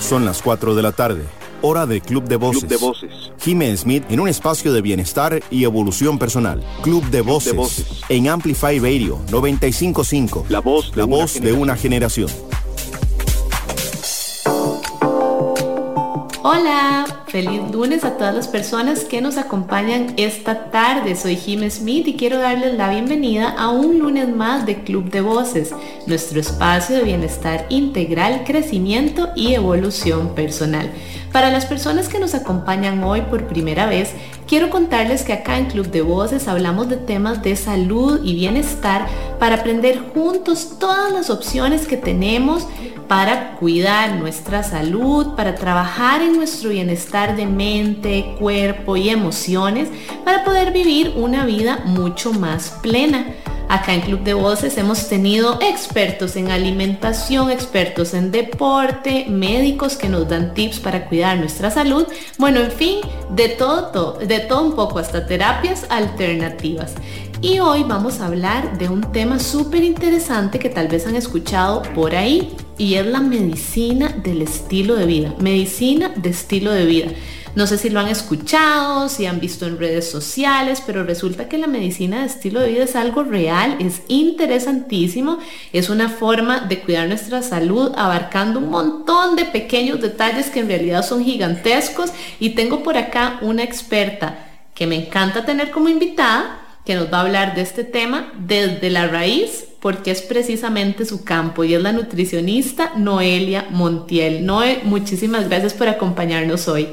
Son las 4 de la tarde, hora del Club de Voces. Club de Voces. Jimmy Smith en un espacio de bienestar y evolución personal. Club de Voces. de Voces. En Amplify Radio 955. La voz de La una voz de una generación. Hola, feliz lunes a todas las personas que nos acompañan esta tarde. Soy Jim Smith y quiero darles la bienvenida a un lunes más de Club de Voces, nuestro espacio de bienestar integral, crecimiento y evolución personal. Para las personas que nos acompañan hoy por primera vez, quiero contarles que acá en Club de Voces hablamos de temas de salud y bienestar para aprender juntos todas las opciones que tenemos para cuidar nuestra salud, para trabajar en nuestro bienestar de mente, cuerpo y emociones, para poder vivir una vida mucho más plena. Acá en Club de Voces hemos tenido expertos en alimentación, expertos en deporte, médicos que nos dan tips para cuidar nuestra salud. Bueno, en fin, de todo, todo, de todo un poco, hasta terapias alternativas. Y hoy vamos a hablar de un tema súper interesante que tal vez han escuchado por ahí y es la medicina del estilo de vida. Medicina de estilo de vida. No sé si lo han escuchado, si han visto en redes sociales, pero resulta que la medicina de estilo de vida es algo real, es interesantísimo, es una forma de cuidar nuestra salud abarcando un montón de pequeños detalles que en realidad son gigantescos y tengo por acá una experta que me encanta tener como invitada que nos va a hablar de este tema desde la raíz porque es precisamente su campo y es la nutricionista Noelia Montiel. Noe, muchísimas gracias por acompañarnos hoy.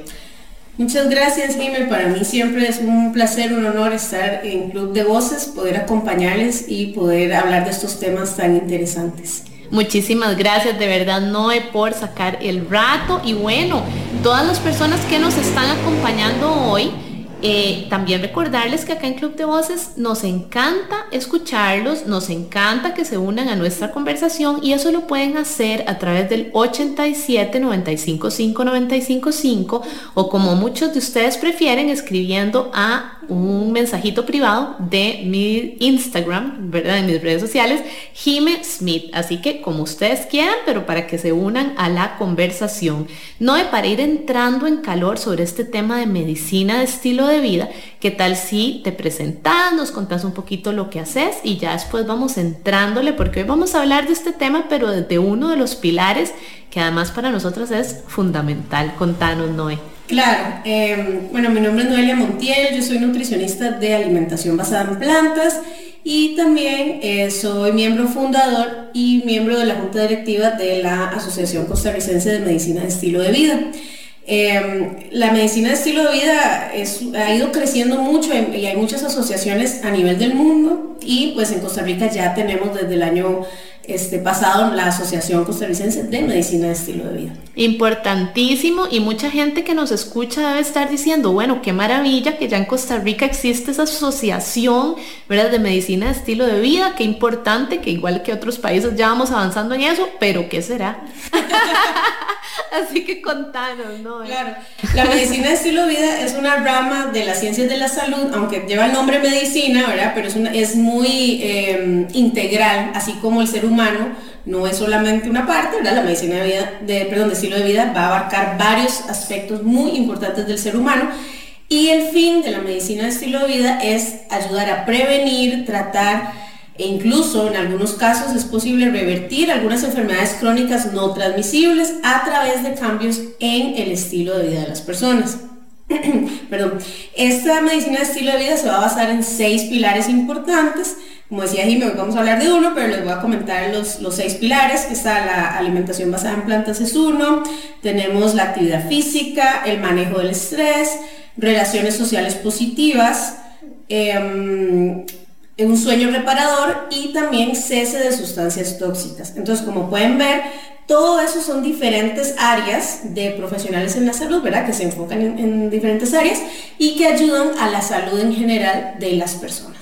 Muchas gracias, Jimmy. Para mí siempre es un placer, un honor estar en Club de Voces, poder acompañarles y poder hablar de estos temas tan interesantes. Muchísimas gracias de verdad Noé por sacar el rato y bueno, todas las personas que nos están acompañando hoy, eh, también recordarles que acá en Club de Voces nos encanta escucharlos, nos encanta que se unan a nuestra conversación y eso lo pueden hacer a través del 87 95 5 95 5 o como muchos de ustedes prefieren escribiendo a un mensajito privado de mi Instagram, ¿verdad? De mis redes sociales, Jime Smith. Así que como ustedes quieran, pero para que se unan a la conversación. No de para ir entrando en calor sobre este tema de medicina de estilo de vida, ¿qué tal si te presentas, nos contás un poquito lo que haces y ya después vamos entrándole, porque hoy vamos a hablar de este tema, pero desde uno de los pilares que además para nosotros es fundamental. Contanos, Noé. Claro, eh, bueno, mi nombre es Noelia Montiel, yo soy nutricionista de alimentación basada en plantas y también eh, soy miembro fundador y miembro de la junta directiva de la Asociación Costarricense de Medicina de Estilo de Vida. Eh, la medicina de estilo de vida ha ido creciendo mucho y hay muchas asociaciones a nivel del mundo y pues en Costa Rica ya tenemos desde el año este, pasado la Asociación Costarricense de Medicina de Estilo de Vida. Importantísimo y mucha gente que nos escucha debe estar diciendo, bueno, qué maravilla que ya en Costa Rica existe esa asociación ¿verdad? de medicina de estilo de vida, qué importante que igual que otros países ya vamos avanzando en eso, pero ¿qué será? Así que contanos, ¿no? Claro, la medicina de estilo de vida es una rama de las ciencias de la salud, aunque lleva el nombre medicina, ¿verdad? Pero es, una, es muy eh, integral, así como el ser humano no es solamente una parte, ¿verdad? La medicina de, vida, de, perdón, de estilo de vida va a abarcar varios aspectos muy importantes del ser humano. Y el fin de la medicina de estilo de vida es ayudar a prevenir, tratar e incluso en algunos casos es posible revertir algunas enfermedades crónicas no transmisibles a través de cambios en el estilo de vida de las personas. Perdón. Esta medicina de estilo de vida se va a basar en seis pilares importantes. Como decía Jimmy, vamos a hablar de uno, pero les voy a comentar los, los seis pilares, que está la alimentación basada en plantas es uno, tenemos la actividad física, el manejo del estrés, relaciones sociales positivas, eh, un sueño reparador y también cese de sustancias tóxicas. Entonces, como pueden ver, todo eso son diferentes áreas de profesionales en la salud, ¿verdad? Que se enfocan en, en diferentes áreas y que ayudan a la salud en general de las personas.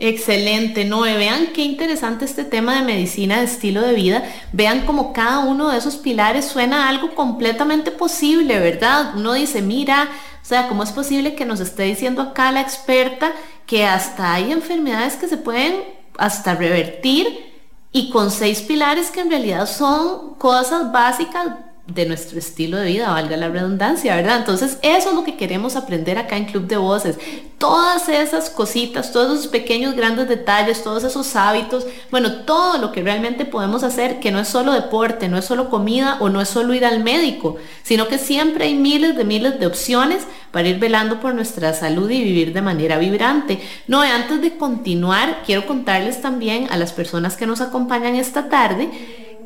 Excelente, no, vean qué interesante este tema de medicina de estilo de vida. Vean como cada uno de esos pilares suena a algo completamente posible, ¿verdad? Uno dice, mira, o sea, ¿cómo es posible que nos esté diciendo acá la experta que hasta hay enfermedades que se pueden hasta revertir y con seis pilares que en realidad son cosas básicas de nuestro estilo de vida, valga la redundancia, ¿verdad? Entonces, eso es lo que queremos aprender acá en Club de Voces. Todas esas cositas, todos esos pequeños, grandes detalles, todos esos hábitos, bueno, todo lo que realmente podemos hacer, que no es solo deporte, no es solo comida o no es solo ir al médico, sino que siempre hay miles de miles de opciones para ir velando por nuestra salud y vivir de manera vibrante. No, antes de continuar, quiero contarles también a las personas que nos acompañan esta tarde,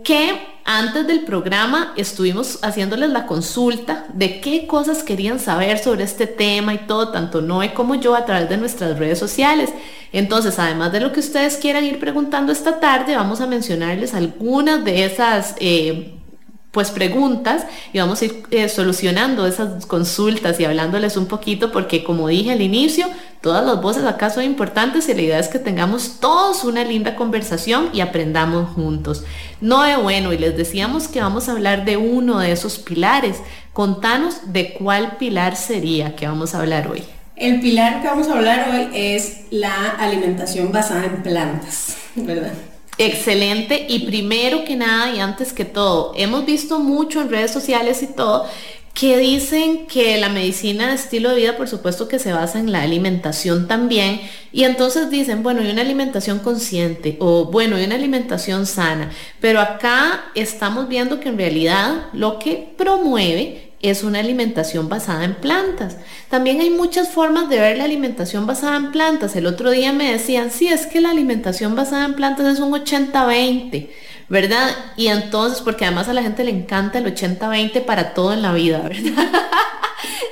que antes del programa estuvimos haciéndoles la consulta de qué cosas querían saber sobre este tema y todo, tanto Noé como yo a través de nuestras redes sociales. Entonces, además de lo que ustedes quieran ir preguntando esta tarde, vamos a mencionarles algunas de esas... Eh, pues preguntas y vamos a ir eh, solucionando esas consultas y hablándoles un poquito porque como dije al inicio, todas las voces acá son importantes y la idea es que tengamos todos una linda conversación y aprendamos juntos. No es bueno y les decíamos que vamos a hablar de uno de esos pilares. Contanos de cuál pilar sería que vamos a hablar hoy. El pilar que vamos a hablar hoy es la alimentación basada en plantas, ¿verdad? Excelente. Y primero que nada y antes que todo, hemos visto mucho en redes sociales y todo que dicen que la medicina de estilo de vida, por supuesto que se basa en la alimentación también, y entonces dicen, bueno, hay una alimentación consciente o bueno, hay una alimentación sana, pero acá estamos viendo que en realidad lo que promueve es una alimentación basada en plantas. También hay muchas formas de ver la alimentación basada en plantas. El otro día me decían, sí, es que la alimentación basada en plantas es un 80-20, ¿verdad? Y entonces, porque además a la gente le encanta el 80-20 para todo en la vida, ¿verdad?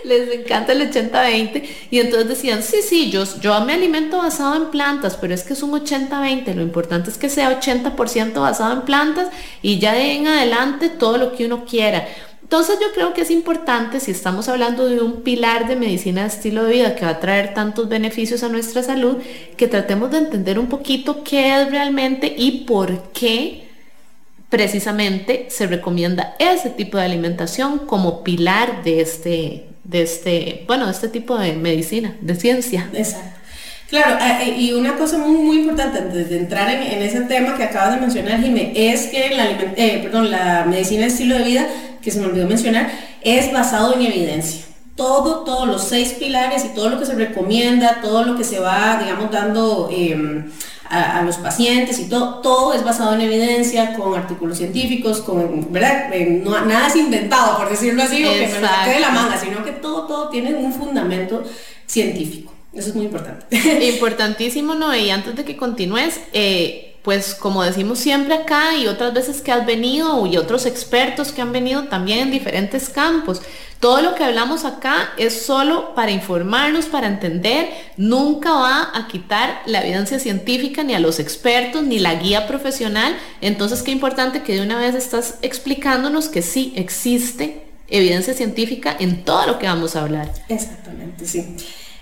Les encanta el 80-20 y entonces decían, sí, sí, yo, yo me alimento basado en plantas, pero es que es un 80-20, lo importante es que sea 80% basado en plantas y ya de en adelante todo lo que uno quiera. Entonces yo creo que es importante, si estamos hablando de un pilar de medicina de estilo de vida que va a traer tantos beneficios a nuestra salud, que tratemos de entender un poquito qué es realmente y por qué precisamente se recomienda ese tipo de alimentación como pilar de este, de este, bueno, de este tipo de medicina, de ciencia. Exacto. Claro, eh, eh, y una cosa muy, muy importante antes de entrar en, ese tema que acabas de mencionar, Jimé, es que la, eh, perdón, la medicina de estilo de vida que se me olvidó mencionar, es basado en evidencia. Todo, todos los seis pilares y todo lo que se recomienda, todo lo que se va, digamos, dando em, a, los pacientes y todo, todo es basado en evidencia, con artículos científicos, con, ¿verdad? no, nada es inventado, por decirlo así, o que me lo saque de la manga, sino que todo, todo tiene un fundamento científico. Eso es muy importante. Importantísimo, ¿no? Y antes de que continúes, eh, pues como decimos siempre acá y otras veces que has venido y otros expertos que han venido también en diferentes campos, todo lo que hablamos acá es solo para informarnos, para entender, nunca va a quitar la evidencia científica ni a los expertos ni la guía profesional. Entonces qué importante que de una vez estás explicándonos que sí existe evidencia científica en todo lo que vamos a hablar. Exactamente, sí.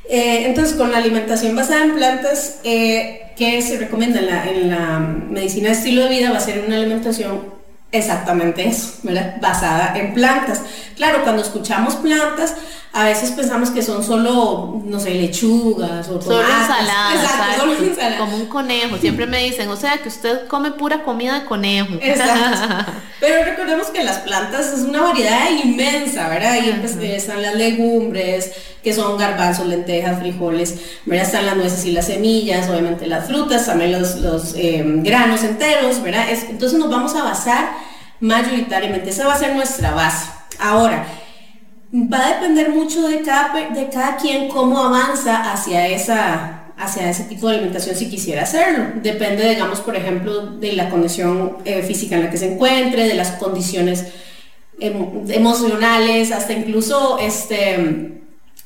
Eh, entonces, con la alimentación basada en plantas, eh, ¿qué se recomienda en la, medicina de estilo de vida? Va a ser una alimentación exactamente eso, ¿verdad? Basada en plantas. Claro, cuando escuchamos plantas, a veces pensamos que son solo, no sé, lechugas o solo ensaladas. Exacto, solo ensaladas. Como un conejo. Siempre me dicen, o sea, que usted come pura comida de conejo. Exacto. Pero recordemos que las plantas es una variedad inmensa, ¿verdad? Ahí pues, están las legumbres, que son garbanzos, lentejas, frijoles, ¿verdad? Están las nueces y las semillas, obviamente las frutas, también los, los eh, granos enteros, ¿verdad? entonces nos vamos a basar mayoritariamente, esa va a ser nuestra base. Ahora, va a depender mucho de cada, de cada quien cómo avanza hacia, esa, hacia ese tipo de alimentación si quisiera hacerlo. Depende, digamos, por ejemplo, de la condición eh, física en la que se encuentre, de las condiciones emocionales, hasta incluso, este,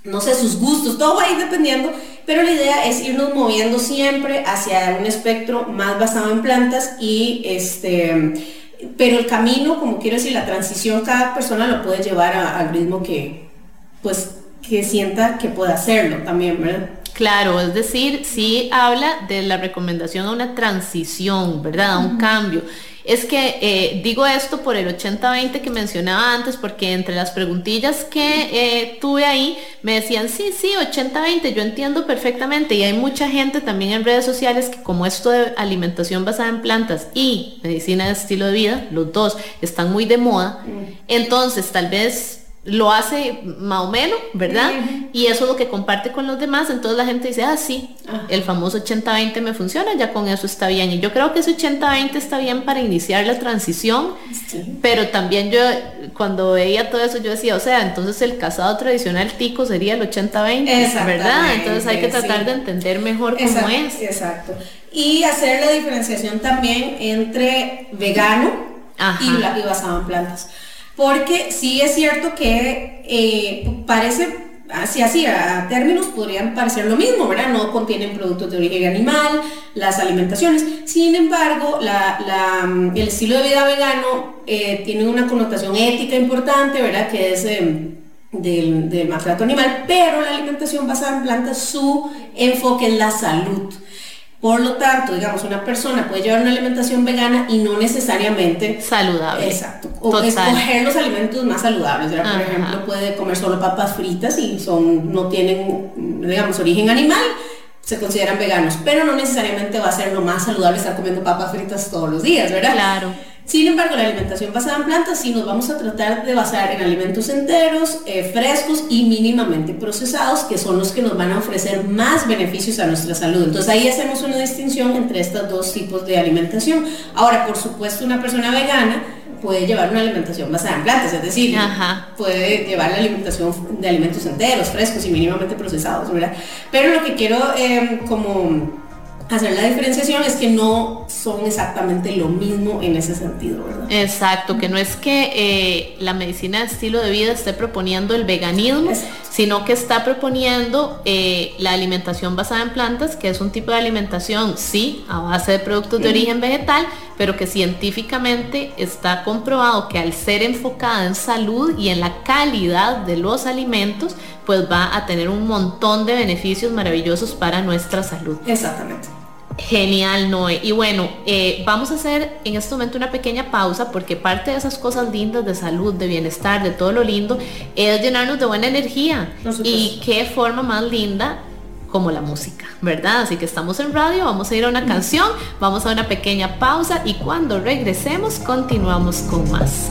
no sé, sus gustos, todo va a ir dependiendo, pero la idea es irnos moviendo siempre hacia un espectro más basado en plantas y este pero el camino, como quiero decir, la transición, cada persona lo puede llevar al ritmo que, pues, que sienta que puede hacerlo también, ¿verdad? Claro, es decir, sí habla de la recomendación a una transición, ¿verdad? A un cambio. Es que eh, digo esto por el 80-20 que mencionaba antes, porque entre las preguntillas que eh, tuve ahí me decían, sí, sí, 80-20, yo entiendo perfectamente. Y hay mucha gente también en redes sociales que como esto de alimentación basada en plantas y medicina de estilo de vida, los dos están muy de moda. Mm. Entonces, tal vez lo hace más o menos, ¿verdad? Y eso es lo que comparte con los demás, entonces la gente dice, ah, sí, el famoso 80-20 me funciona, ya con eso está bien. Y yo creo que ese 80-20 está bien para iniciar la transición, pero también yo cuando veía todo eso yo decía, o sea, entonces el casado tradicional tico sería el 80-20, ¿verdad? Entonces hay que tratar de entender mejor cómo es. Exacto. Y hacer la diferenciación también entre vegano y, y basado en plantas. Porque sí es cierto que eh, parece, así así, a términos podrían parecer lo mismo, ¿verdad? No contienen productos de origen animal, las alimentaciones. Sin embargo, el estilo de vida vegano eh, tiene una connotación ética importante, ¿verdad? Que es... Em, del, del maltrato animal, pero la alimentación basada en plantas, su enfoque es la salud. Por lo tanto, digamos, una persona puede llevar una alimentación vegana y no necesariamente saludable. Exacto. O escoger los alimentos más saludables. Por ejemplo, puede comer solo papas fritas y son, no tienen, digamos, origen animal se consideran veganos, pero no necesariamente va a ser lo más saludable estar comiendo papas fritas todos los días, ¿verdad? Claro. Sin embargo, la alimentación basada en plantas sí nos vamos a tratar de basar en alimentos enteros, eh, frescos y mínimamente procesados, que son los que nos van a ofrecer más beneficios a nuestra salud. Entonces ahí hacemos una distinción entre estos dos tipos de alimentación. Ahora, por supuesto, una persona vegana puede llevar una alimentación basada en plantas, es decir, puede llevar la alimentación de alimentos enteros, frescos y mínimamente procesados, ¿verdad? Pero lo que quiero eh, como hacer la diferenciación es que no son exactamente lo mismo en ese sentido, ¿verdad? Exacto, que no es que eh, la medicina de estilo de vida esté proponiendo el veganismo, sino que está proponiendo eh, la alimentación basada en plantas, que es un tipo de alimentación, sí, a base de productos de origen vegetal, pero que científicamente está comprobado que al ser enfocada en salud y en la calidad de los alimentos, pues va a tener un montón de beneficios maravillosos para nuestra salud. Exactamente. Genial, Noé. Y bueno, eh, vamos a hacer en este momento una pequeña pausa porque parte de esas cosas lindas de salud, de bienestar, de todo lo lindo, es llenarnos de buena energía. Y qué forma más linda como la música, ¿verdad? Así que estamos en radio, vamos a ir a una canción, vamos a una pequeña pausa y cuando regresemos continuamos con más.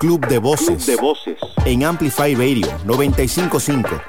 Club de Voces. de Voces. En Amplify Radio 955.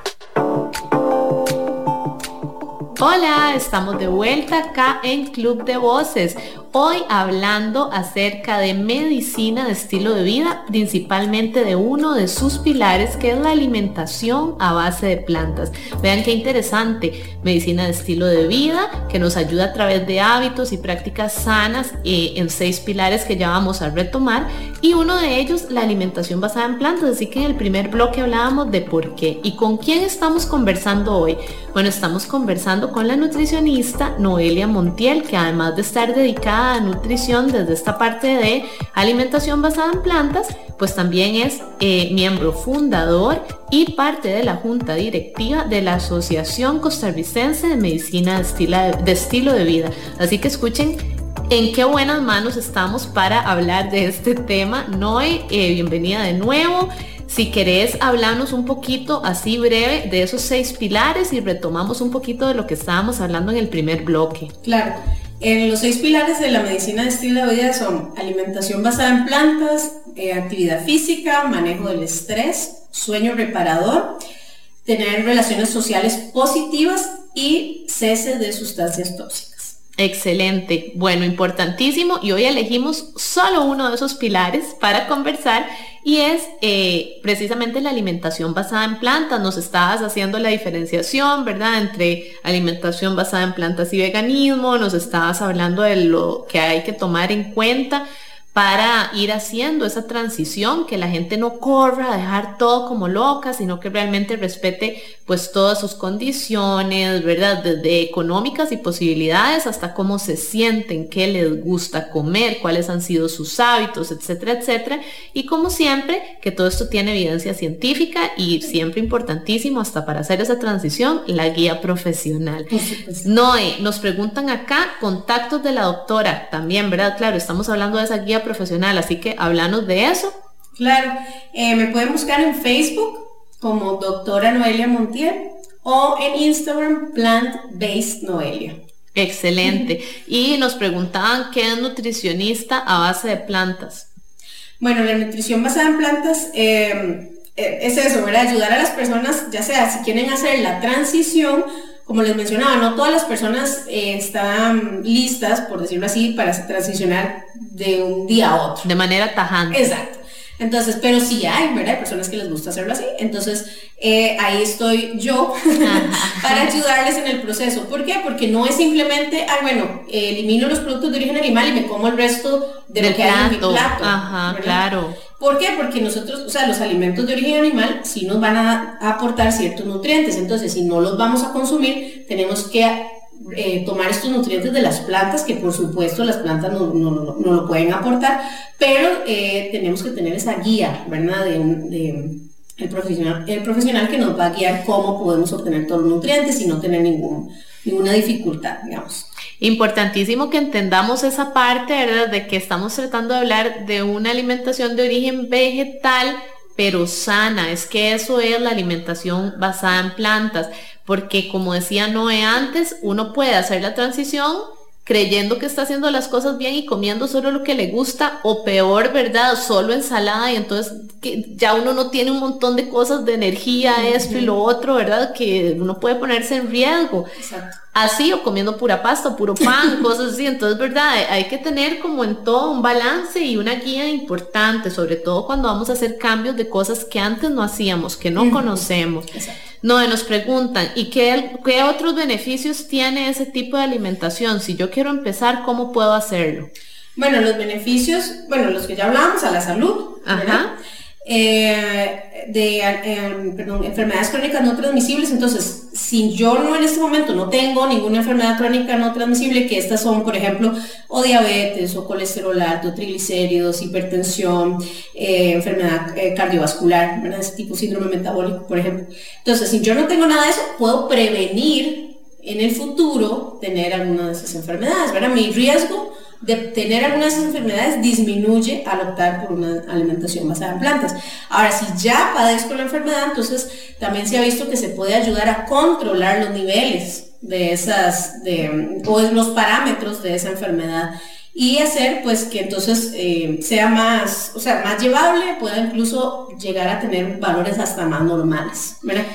Hola, estamos de vuelta acá en Club de Voces. Hoy hablando acerca de medicina de estilo de vida, principalmente de uno de sus pilares que es la alimentación a base de plantas. Vean qué interesante, medicina de estilo de vida que nos ayuda a través de hábitos y prácticas sanas eh, en seis pilares que ya vamos a retomar y uno de ellos la alimentación basada en plantas. Así que en el primer bloque hablábamos de por qué y con quién estamos conversando hoy. Bueno, estamos conversando con la nutricionista Noelia Montiel que además de estar dedicada nutrición desde esta parte de alimentación basada en plantas, pues también es eh, miembro fundador y parte de la junta directiva de la Asociación Costarricense de Medicina de, estilo de vida. Así que escuchen en qué buenas manos estamos para hablar de este tema. Noé, eh, bienvenida de nuevo. Si querés hablarnos un poquito así breve de esos seis pilares y retomamos un poquito de lo que estábamos hablando en el primer bloque. Claro. En los seis pilares de la medicina de estilo de vida son alimentación basada en plantas, eh, actividad física, manejo del estrés, sueño reparador, tener relaciones sociales positivas y cese de sustancias tóxicas. Excelente, bueno, importantísimo y hoy elegimos solo uno de esos pilares para conversar y es eh, precisamente la alimentación basada en plantas. Nos estabas haciendo la diferenciación, ¿verdad?, entre alimentación basada en plantas y veganismo, nos estabas hablando de lo que hay que tomar en cuenta para ir haciendo esa transición, que la gente no corra a dejar todo como loca, sino que realmente respete pues todas sus condiciones, ¿verdad? Desde económicas y posibilidades hasta cómo se sienten, qué les gusta comer, cuáles han sido sus hábitos, etcétera, etcétera. Y como siempre, que todo esto tiene evidencia científica y siempre importantísimo hasta para hacer esa transición, la guía profesional. Noé, nos preguntan acá contactos de la doctora también, ¿verdad? Claro, estamos hablando de esa guía profesional, así que háblanos de eso. Claro, eh, me pueden buscar en Facebook como doctora Noelia Montiel o en Instagram Plant Based Noelia. Excelente. y nos preguntaban qué es nutricionista a base de plantas. Bueno, la nutrición basada en plantas eh, eh, es eso, ¿verdad? Ayudar a las personas, ya sea si quieren hacer la transición como les mencionaba, no todas las personas eh, están listas, por decirlo así, para transicionar de un día a otro. De manera tajante. Exacto. Entonces, pero sí hay, ¿verdad? Hay personas que les gusta hacerlo así. Entonces, eh, ahí estoy yo para ayudarles en el proceso. ¿Por qué? Porque no es simplemente, ah, bueno, elimino los productos de origen animal y me como el resto de lo que hay en mi plato. Ajá, claro. ¿Por qué? Porque nosotros, o sea, los alimentos de origen animal sí nos van a aportar ciertos nutrientes. Entonces, si no los vamos a consumir, tenemos que eh, tomar estos nutrientes de las plantas, que por supuesto las plantas no, no, no lo pueden aportar, pero eh, tenemos que tener esa guía, ¿verdad? De, de, el, profesional, el profesional que nos va a guiar cómo podemos obtener todos los nutrientes y no tener ningún, ninguna dificultad, digamos. Importantísimo que entendamos esa parte, ¿verdad? De que estamos tratando de hablar de una alimentación de origen vegetal, pero sana. Es que eso es la alimentación basada en plantas porque como decía Noé antes, uno puede hacer la transición creyendo que está haciendo las cosas bien y comiendo solo lo que le gusta o peor, ¿verdad? Solo ensalada y entonces que ya uno no tiene un montón de cosas de energía, esto y lo otro, ¿verdad? Que uno puede ponerse en riesgo. Así o comiendo pura pasta, puro pan, cosas así. Entonces, ¿verdad? Hay que tener como en todo un balance y una guía importante, sobre todo cuando vamos a hacer cambios de cosas que antes no hacíamos, que no conocemos. No, nos preguntan, ¿y qué, qué otros beneficios tiene ese tipo de alimentación? Si yo quiero empezar, ¿cómo puedo hacerlo? Bueno, los beneficios, bueno, los que ya hablábamos, a la salud, eh, de eh, enfermedades crónicas no transmisibles. Entonces, si yo no en este momento no tengo ninguna enfermedad crónica no transmisible, que estas son, por ejemplo, o diabetes, o colesterol alto, triglicéridos, hipertensión, eh, enfermedad cardiovascular, ese tipo síndrome metabólico, por ejemplo. Entonces, si yo no tengo nada de eso, puedo prevenir en el futuro tener alguna de esas enfermedades, ¿verdad? Mi riesgo de tener algunas enfermedades disminuye al optar por una alimentación basada en plantas. Ahora, si ya padezco la enfermedad, entonces también se ha visto que se puede ayudar a controlar los niveles de esas, de, o los parámetros de esa enfermedad y hacer pues que entonces eh, sea más, o sea, más llevable, pueda incluso llegar a tener valores hasta más normales. ¿verdad?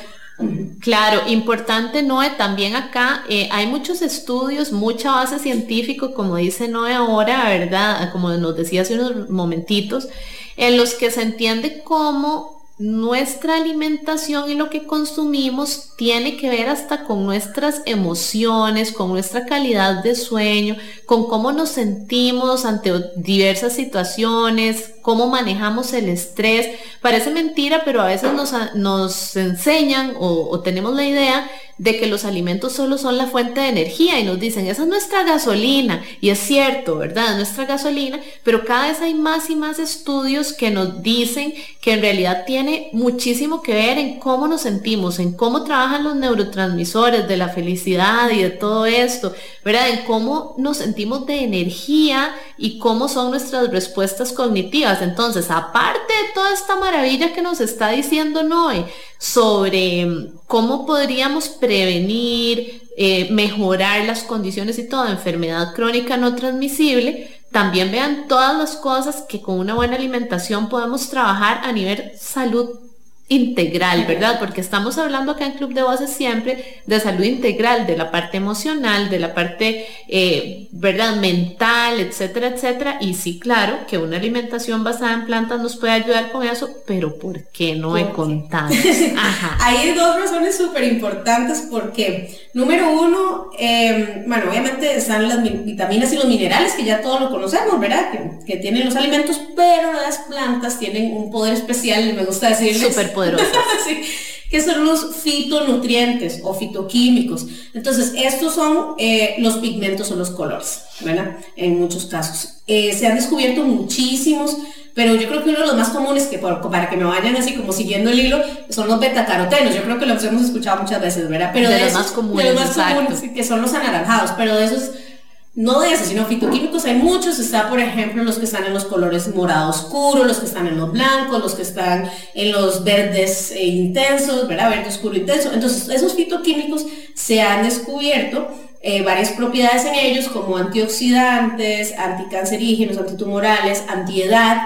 Claro, importante Noé, también acá eh, hay muchos estudios, mucha base científica, como dice Noé ahora, ¿verdad? Como nos decía hace unos momentitos, en los que se entiende cómo nuestra alimentación y lo que consumimos tiene que ver hasta con nuestras emociones, con nuestra calidad de sueño, con cómo nos sentimos ante diversas situaciones, cómo manejamos el estrés. Parece mentira, pero a veces nos, enseñan o, o tenemos la idea de que los alimentos solo son la fuente de energía y nos dicen, esa es nuestra gasolina. Y es cierto, ¿verdad? Es nuestra gasolina, pero cada vez hay más y más estudios que nos dicen que en realidad tiene muchísimo que ver en cómo nos sentimos, en cómo trabajan los neurotransmisores de la felicidad y de todo esto, ¿verdad? En cómo nos sentimos de energía y cómo son nuestras respuestas cognitivas. Entonces, aparte de toda esta maravilla que nos está diciendo Noé sobre cómo podríamos prevenir, eh, mejorar las condiciones y toda enfermedad crónica no transmisible, también vean todas las cosas que con una buena alimentación podemos trabajar a nivel salud integral, ¿verdad? Porque estamos hablando acá en Club de Voces siempre de salud integral, de la parte emocional, de la parte, eh, ¿verdad? Mental, etcétera, etcétera. Y sí, claro, que una alimentación basada en plantas nos puede ayudar con eso, pero ¿por qué no he contado? Ajá. Hay dos razones súper importantes porque, número uno, em, bueno, obviamente están las vitaminas y los minerales que ya todos lo conocemos, ¿verdad? Que, que tienen los alimentos, pero las plantas tienen un poder especial, me gusta decirles poderosas. que son los fitonutrientes o fitoquímicos. Entonces, estos son eh, los pigmentos o los colores, ¿verdad? En muchos casos. Eh, se han descubierto muchísimos, pero yo creo que uno de los más comunes, que para que me vayan así como siguiendo el hilo, son los betacarotenos. Yo creo que los hemos escuchado muchas veces, ¿verdad? Pero de, los más comunes, de los más comunes, que son los anaranjados, pero de esos no de esos, sino fitoquímicos, hay muchos. Está, por ejemplo, los que están en los colores morado oscuro, los que están en los blancos, los que están en los verdes eh, intensos, ¿verdad? Verde oscuro intenso. Entonces, esos fitoquímicos se han descubierto eh, varias propiedades en ellos, como antioxidantes, anticancerígenos, antitumorales, antiedad,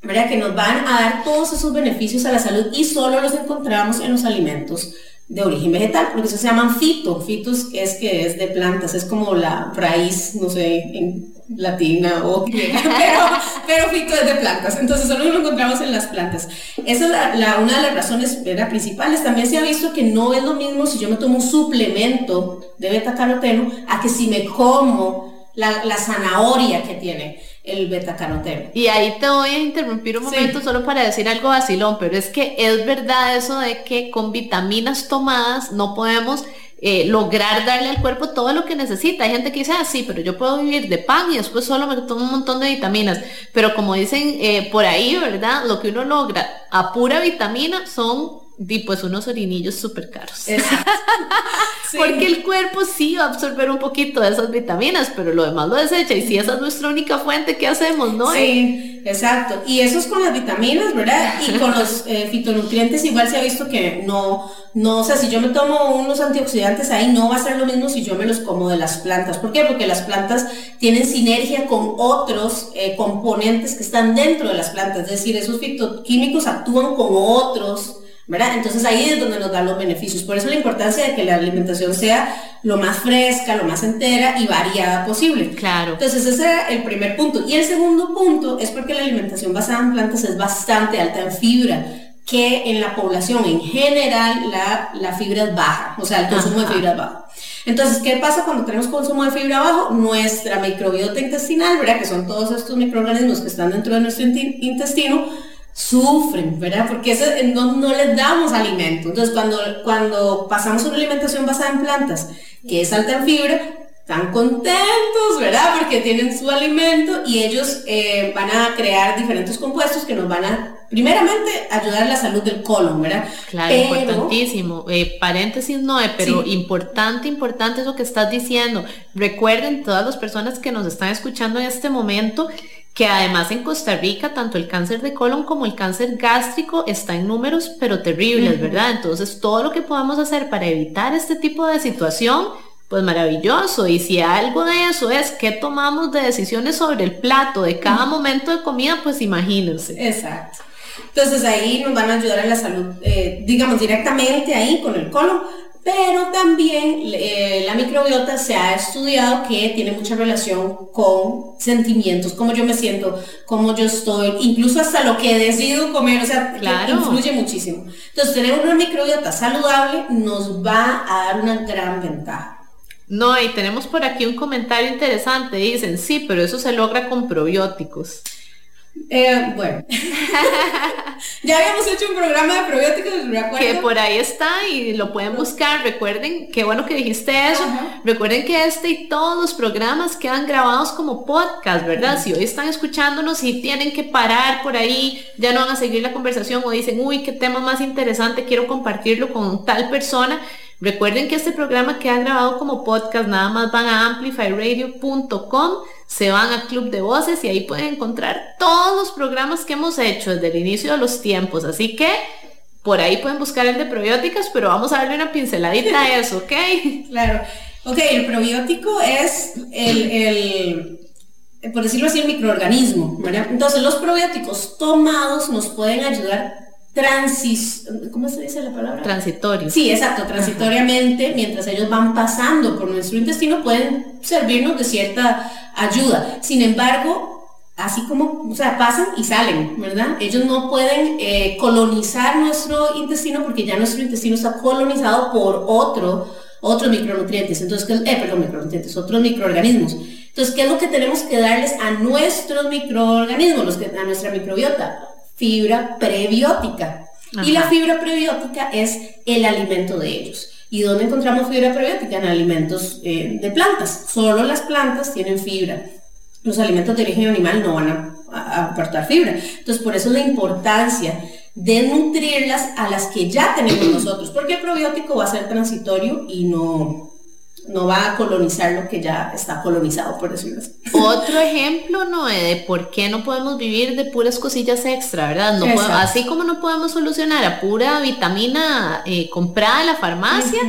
¿verdad? Que nos van a dar todos esos beneficios a la salud y solo los encontramos en los alimentos de origen vegetal, porque eso se llaman fito. Fitos es que es de plantas, es como la raíz, no sé, en latina o pero, pero fito es de plantas, entonces solo lo encontramos en las plantas. Esa es la, una de las razones principales. También se ha visto que no es lo mismo si yo me tomo un suplemento de beta caroteno a que si me como la, la zanahoria que tiene el betacaroteno. Y ahí te voy a interrumpir un momento solo para decir algo vacilón, pero es que es verdad eso de que con vitaminas tomadas no podemos eh, lograr darle al cuerpo todo lo que necesita. Hay gente que dice, ah, sí, pero yo puedo vivir de pan y después solo me tomo un montón de vitaminas. Pero como dicen eh, por ahí, ¿verdad? Lo que uno logra a pura vitamina son di pues unos orinillos súper caros. Porque el cuerpo sí va a absorber un poquito de esas vitaminas, pero lo demás lo desecha. Y si esa es nuestra única fuente, ¿qué hacemos, no? Sí, exacto. Y eso es con las vitaminas, ¿verdad? Y con los eh, fitonutrientes igual se ha visto que no, no, o sea, si yo me tomo unos antioxidantes ahí, no va a ser lo mismo si yo me los como de las plantas. ¿Por qué? Porque las plantas tienen sinergia con otros eh, componentes que están dentro de las plantas. Es decir, esos fitoquímicos actúan con otros entonces ahí es donde nos dan los beneficios. Por eso la importancia de que la alimentación sea lo más fresca, lo más entera y variada posible. Claro. Entonces ese es el primer punto. Y el segundo punto es porque la alimentación basada en plantas es bastante alta en fibra que en la población en general la, la fibra es baja, o sea, el consumo de fibra es bajo. Entonces, ¿qué pasa cuando tenemos consumo de fibra bajo? Nuestra microbiota intestinal, ¿verdad? Que son todos estos microorganismos que están dentro de nuestro intestino, sufren, ¿verdad? Porque eso, no, no, les damos alimento. Entonces, cuando, cuando pasamos una alimentación basada en plantas, que es alta en fibra, están contentos, ¿verdad? Porque tienen su alimento y ellos eh, van a crear diferentes compuestos que nos van a, primeramente, ayudar a la salud del colon, ¿verdad? Claro, importantísimo. Eh, paréntesis, no, pero importante, importante es lo que estás diciendo. Recuerden, todas las personas que nos están escuchando en este momento, que además en Costa Rica tanto el cáncer de colon como el cáncer gástrico está en números pero terribles, ¿verdad? Entonces todo lo que podamos hacer para evitar este tipo de situación, pues maravilloso. Y si algo de eso es que tomamos de decisiones sobre el plato de cada momento de comida, pues imagínense. Exacto. Entonces ahí nos van a ayudar a la salud, eh, digamos, directamente ahí con el colon, pero también eh, la microbiota se ha estudiado que tiene mucha relación con sentimientos, cómo yo me siento, cómo yo estoy, incluso hasta lo que decido comer, o sea, claro. influye muchísimo. Entonces, tener una microbiota saludable nos va a dar una gran ventaja. No, y tenemos por aquí un comentario interesante. Dicen, sí, pero eso se logra con probióticos. Eh, bueno, ya habíamos hecho un programa de probióticos, Que por ahí está y lo pueden buscar. Recuerden, qué bueno que dijiste eso. Recuerden que este y todos los programas quedan grabados como podcast, ¿verdad? Si hoy están escuchándonos y tienen que parar por ahí, ya no van a seguir la conversación o dicen, uy, qué tema más interesante, quiero compartirlo con tal persona Recuerden que este programa queda grabado como podcast, nada más van a amplifyradio.com, se van a Club de Voces y ahí pueden encontrar todos los programas que hemos hecho desde el inicio de los tiempos. Así que por ahí pueden buscar el de probióticos, pero vamos a darle una pinceladita a eso, ¿ok? Claro. Ok, el probiótico es el, el por decirlo así, el microorganismo. Entonces los probióticos tomados nos pueden ayudar transis, ¿cómo se dice la palabra? Transitorio. Sí, exacto, transitoriamente, mientras ellos van pasando por nuestro intestino, pueden servirnos de cierta ayuda. Sin embargo, así como, o sea, pasan y salen, ¿verdad? Ellos no pueden eh, colonizar nuestro intestino porque ya nuestro intestino está colonizado por otro, otros micronutrientes, entonces, eh, perdón, micronutrientes, otros microorganismos. Entonces, ¿qué es lo que tenemos que darles a nuestros microorganismos, los que, a nuestra microbiota? Fibra prebiótica. Y la fibra prebiótica es el alimento de ellos. ¿Y dónde encontramos fibra prebiótica? En alimentos eh, de plantas. Solo las plantas tienen fibra. Los alimentos de origen animal no van a, aportar fibra. Entonces, por eso la importancia de nutrirlas a las que ya tenemos nosotros, porque el probiótico va a ser transitorio y no, no va a colonizar lo que ya está colonizado, por decirlo así. Otro ejemplo, ¿no? De por qué no podemos vivir de puras cosillas extra, ¿verdad? No así como no podemos solucionar a pura vitamina eh, comprada en la farmacia,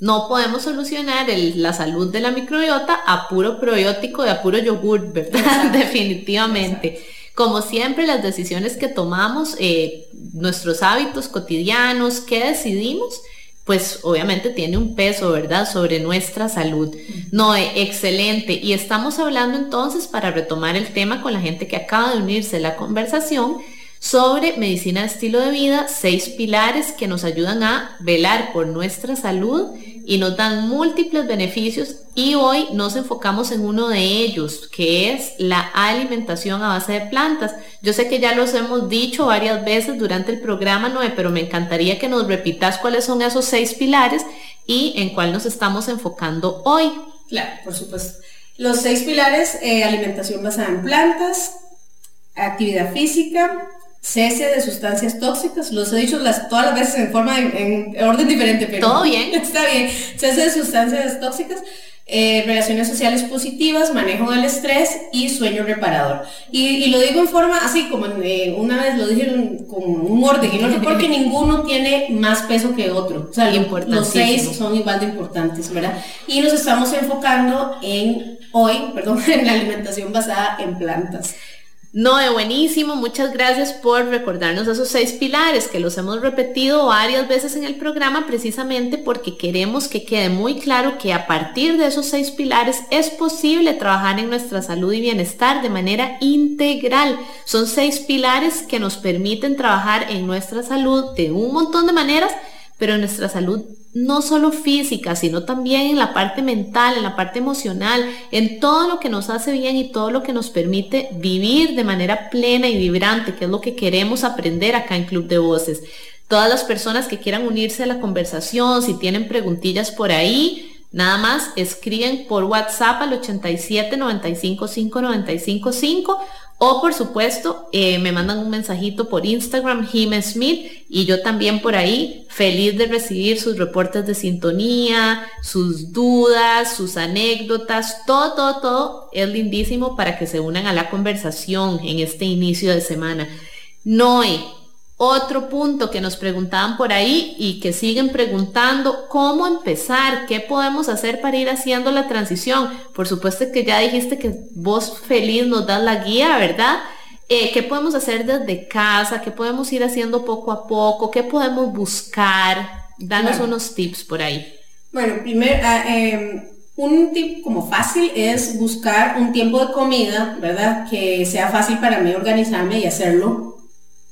no podemos solucionar la salud de la microbiota a puro probiótico de a puro yogur, ¿verdad? Definitivamente. Como siempre, las decisiones que tomamos, eh, nuestros hábitos cotidianos, qué decidimos, pues obviamente tiene un peso, ¿verdad?, sobre nuestra salud. No, eh, excelente. Y estamos hablando entonces, para retomar el tema con la gente que acaba de unirse a la conversación, sobre medicina de estilo de vida, seis pilares que nos ayudan a velar por nuestra salud y nos dan múltiples beneficios y hoy nos enfocamos en uno de ellos, que es la alimentación a base de plantas. Yo sé que ya los hemos dicho varias veces durante el programa, Noé, pero me encantaría que nos repitas cuáles son esos seis pilares y en cuál nos estamos enfocando hoy. Claro, por supuesto. Los seis pilares, eh, alimentación basada en plantas, actividad física, cese de sustancias tóxicas, los he dicho las, todas las veces en forma, en, orden diferente, pero... Todo bien. Está bien. Cese de sustancias tóxicas, eh, relaciones sociales positivas, manejo del estrés y sueño reparador. Y, lo digo en forma así, como eh, una vez lo dije con un orden, y no porque ninguno tiene más peso que otro. O sea, los seis son igual de importantes, ¿verdad? Y nos estamos enfocando en hoy, perdón, en la alimentación basada en plantas. No, de buenísimo, muchas gracias por recordarnos esos seis pilares que los hemos repetido varias veces en el programa precisamente porque queremos que quede muy claro que a partir de esos seis pilares es posible trabajar en nuestra salud y bienestar de manera integral. Son seis pilares que nos permiten trabajar en nuestra salud de un montón de maneras, pero nuestra salud no solo física, sino también en la parte mental, en la parte emocional, en todo lo que nos hace bien y todo lo que nos permite vivir de manera plena y vibrante, que es lo que queremos aprender acá en Club de Voces. Todas las personas que quieran unirse a la conversación, si tienen preguntillas por ahí, Nada más escriben por WhatsApp al 87 95 5 95 5 o por supuesto eh, me mandan un mensajito por Instagram, Jim Smith, y yo también por ahí feliz de recibir sus reportes de sintonía, sus dudas, sus anécdotas, todo, todo, todo es lindísimo para que se unan a la conversación en este inicio de semana. Noé, otro punto que nos preguntaban por ahí y que siguen preguntando, ¿cómo empezar? ¿Qué podemos hacer para ir haciendo la transición? Por supuesto que ya dijiste que vos feliz nos das la guía, ¿verdad? Eh, ¿Qué podemos hacer desde casa? ¿Qué podemos ir haciendo poco a poco? ¿Qué podemos buscar? Danos unos tips por ahí. Bueno, primero, ah, em, un tip como fácil es buscar un tiempo de comida, ¿verdad? Que sea fácil para mí organizarme y hacerlo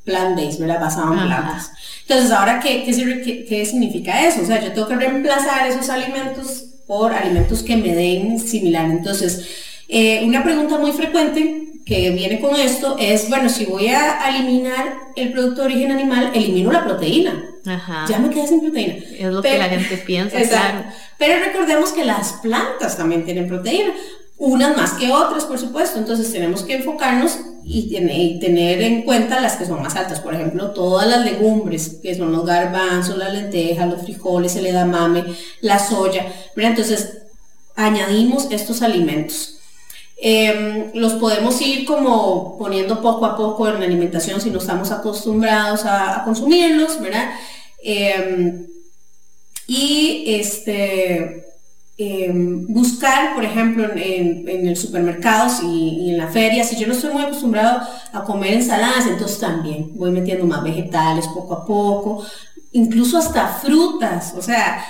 plant-based, ¿verdad? Basado en plantas. Entonces, ahora, ¿qué, qué, qué, significa eso? O sea, yo tengo que reemplazar esos alimentos por alimentos que me den similar. Entonces, eh, una pregunta muy frecuente que viene con esto es, bueno, si voy a eliminar el producto de origen animal, elimino la proteína. Ajá. Ya me quedé sin proteína. Es lo que la gente piensa, exacto. Pero recordemos que las plantas también tienen proteína unas más que otras, por supuesto, entonces tenemos que enfocarnos y, tener en cuenta las que son más altas, por ejemplo, todas las legumbres, que son los garbanzos, las lentejas, los frijoles, el edamame, la soya, entonces añadimos estos alimentos. Em, los podemos ir como poniendo poco a poco en la alimentación si no estamos acostumbrados a, consumirlos, ¿verdad? Em, y este, Em, buscar, por ejemplo, en, en, el supermercado y, en la feria, si yo no estoy muy acostumbrado a comer ensaladas, entonces también voy metiendo más vegetales poco a poco, incluso hasta frutas, o sea,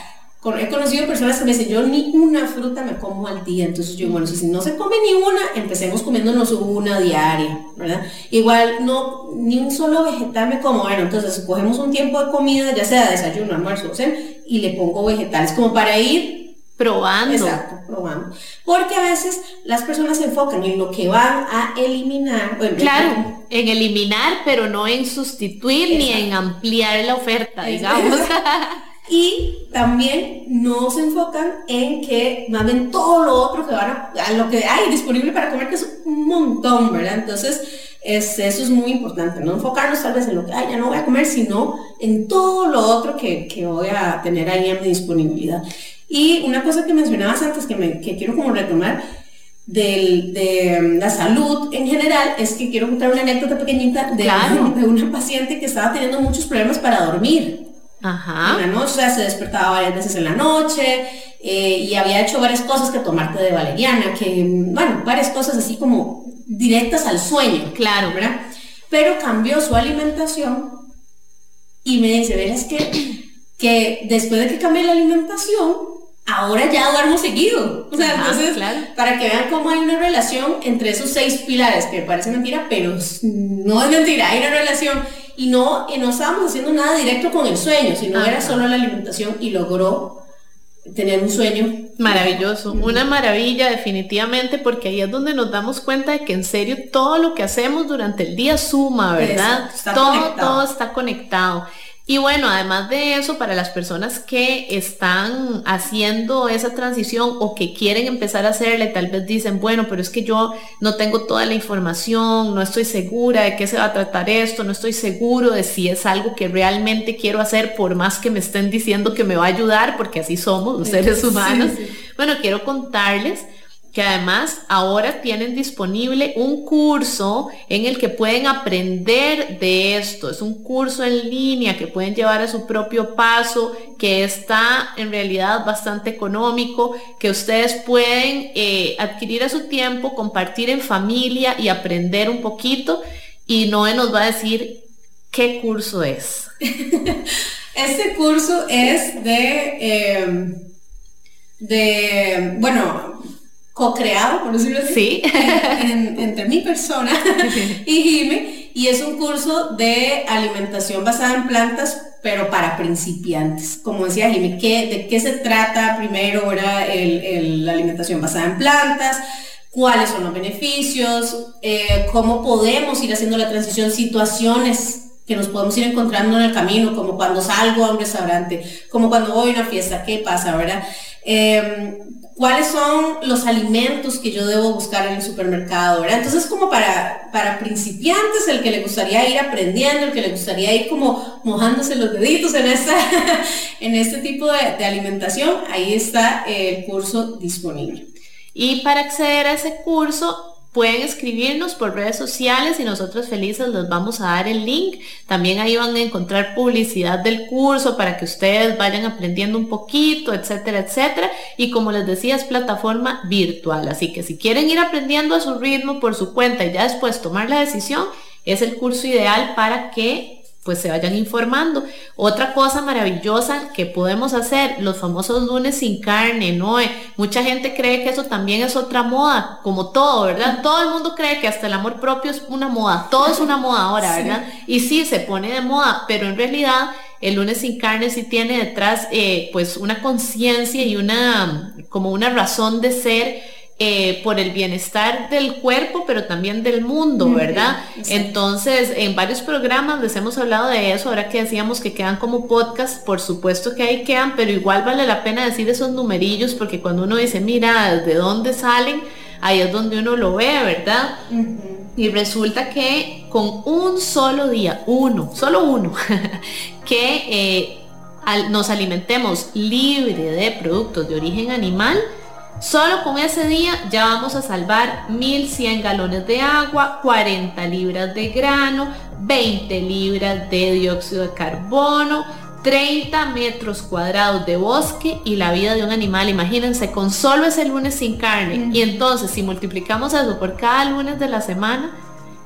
he conocido personas que me dicen, yo ni una fruta me como al día, entonces yo, bueno, si no se come ni una, empecemos comiéndonos una diaria, ¿verdad? Igual, no, ni un solo vegetal me como, bueno, entonces cogemos un tiempo de comida, ya sea desayuno, almuerzo, o sea, y le pongo vegetales como para ir Probando. Exacto, probando. Porque a veces las personas se enfocan en lo que van a eliminar. claro, en eliminar, pero no en sustituir ni en ampliar la oferta, digamos. y también no se enfocan en que manden todo lo otro que van a, a, lo que hay disponible para comer, que es un montón, ¿verdad? Entonces, es, eso es muy importante, no enfocarnos tal vez en lo que ay, ya no voy a comer, sino en todo lo otro que, que voy a tener ahí en mi disponibilidad. Y una cosa que mencionabas antes que, me, que quiero como retomar del, de mm, la salud en general es que quiero contar una anécdota pequeñita de, de una paciente que estaba teniendo muchos problemas para dormir. Ajá. En la noche, o sea, se despertaba varias veces en la noche eh, y había hecho varias cosas que tomarte de valeriana, que, mm, bueno, varias cosas así como directas al sueño. Claro. ¿verdad? Pero cambió su alimentación y me dice, verás que, que después de que cambié la alimentación, ahora ya duermo seguido. O sea, entonces, para que vean cómo hay una relación entre esos seis pilares, que parece mentira, pero no es mentira, hay una relación. Y no, y no estábamos haciendo nada directo con el sueño, sino era solo la alimentación y logró tener un sueño. Maravilloso, una maravilla definitivamente, porque ahí es donde nos damos cuenta de que en serio todo lo que hacemos durante el día suma, ¿verdad? todo, todo está conectado. Y bueno, además de eso, para las personas que están haciendo esa transición o que quieren empezar a hacerle, tal vez dicen, bueno, pero es que yo no tengo toda la información, no estoy segura de qué se va a tratar esto, no estoy seguro de si es algo que realmente quiero hacer, por más que me estén diciendo que me va a ayudar, porque así somos los seres humanos. Bueno, quiero contarles que además ahora tienen disponible un curso en el que pueden aprender de esto. Es un curso en línea que pueden llevar a su propio paso, que está en realidad bastante económico, que ustedes pueden eh, adquirir a su tiempo, compartir en familia y aprender un poquito. Y Noé nos va a decir qué curso es. este curso es de... Eh, de, bueno, co-creado, por decirlo así, entre mi persona y Jime, y es un curso de alimentación basada en plantas, pero para principiantes. Como decía Jimmy, ¿de qué se trata primero ahora la alimentación basada en plantas? ¿Cuáles son los beneficios? Eh, ¿Cómo podemos ir haciendo la transición? Situaciones que nos podemos ir encontrando en el camino, como cuando salgo a un restaurante, como cuando voy a una fiesta, ¿qué pasa, verdad? Eh, cuáles son los alimentos que yo debo buscar en el supermercado, ¿verdad? Entonces, como para, para principiantes, el que le gustaría ir aprendiendo, el que le gustaría ir como mojándose los deditos en, esta, en este tipo de alimentación, ahí está el curso disponible. Y para acceder a ese curso, Pueden escribirnos por redes sociales y nosotros felices les vamos a dar el link. También ahí van a encontrar publicidad del curso para que ustedes vayan aprendiendo un poquito, etcétera, etcétera. Y como les decía, es plataforma virtual. Así que si quieren ir aprendiendo a su ritmo por su cuenta y ya después tomar la decisión, es el curso ideal para que pues se vayan informando. Otra cosa maravillosa que podemos hacer, los famosos lunes sin carne, ¿no? Mucha gente cree que eso también es otra moda, como todo, ¿verdad? Todo el mundo cree que hasta el amor propio es una moda, todo es una moda ahora, ¿verdad? Y sí, se pone de moda, pero en realidad el lunes sin carne sí tiene detrás eh, pues una conciencia y una como una razón de ser eh, por el bienestar del cuerpo, pero también del mundo, ¿verdad? Entonces, en varios programas les hemos hablado de eso, ahora que decíamos que quedan como podcast, por supuesto que ahí quedan, pero igual vale la pena decir esos numerillos, porque cuando uno dice, mira, ¿de dónde salen? Ahí es donde uno lo ve, ¿verdad? Y resulta que con un solo día, uno, solo uno, que eh, nos alimentemos libre de productos de origen animal, Solo con ese día ya vamos a salvar 1100 galones de agua, 40 libras de grano, 20 libras de dióxido de carbono, 30 metros cuadrados de bosque y la vida de un animal. Imagínense, con solo ese lunes sin carne. Y entonces, si multiplicamos eso por cada lunes de la semana,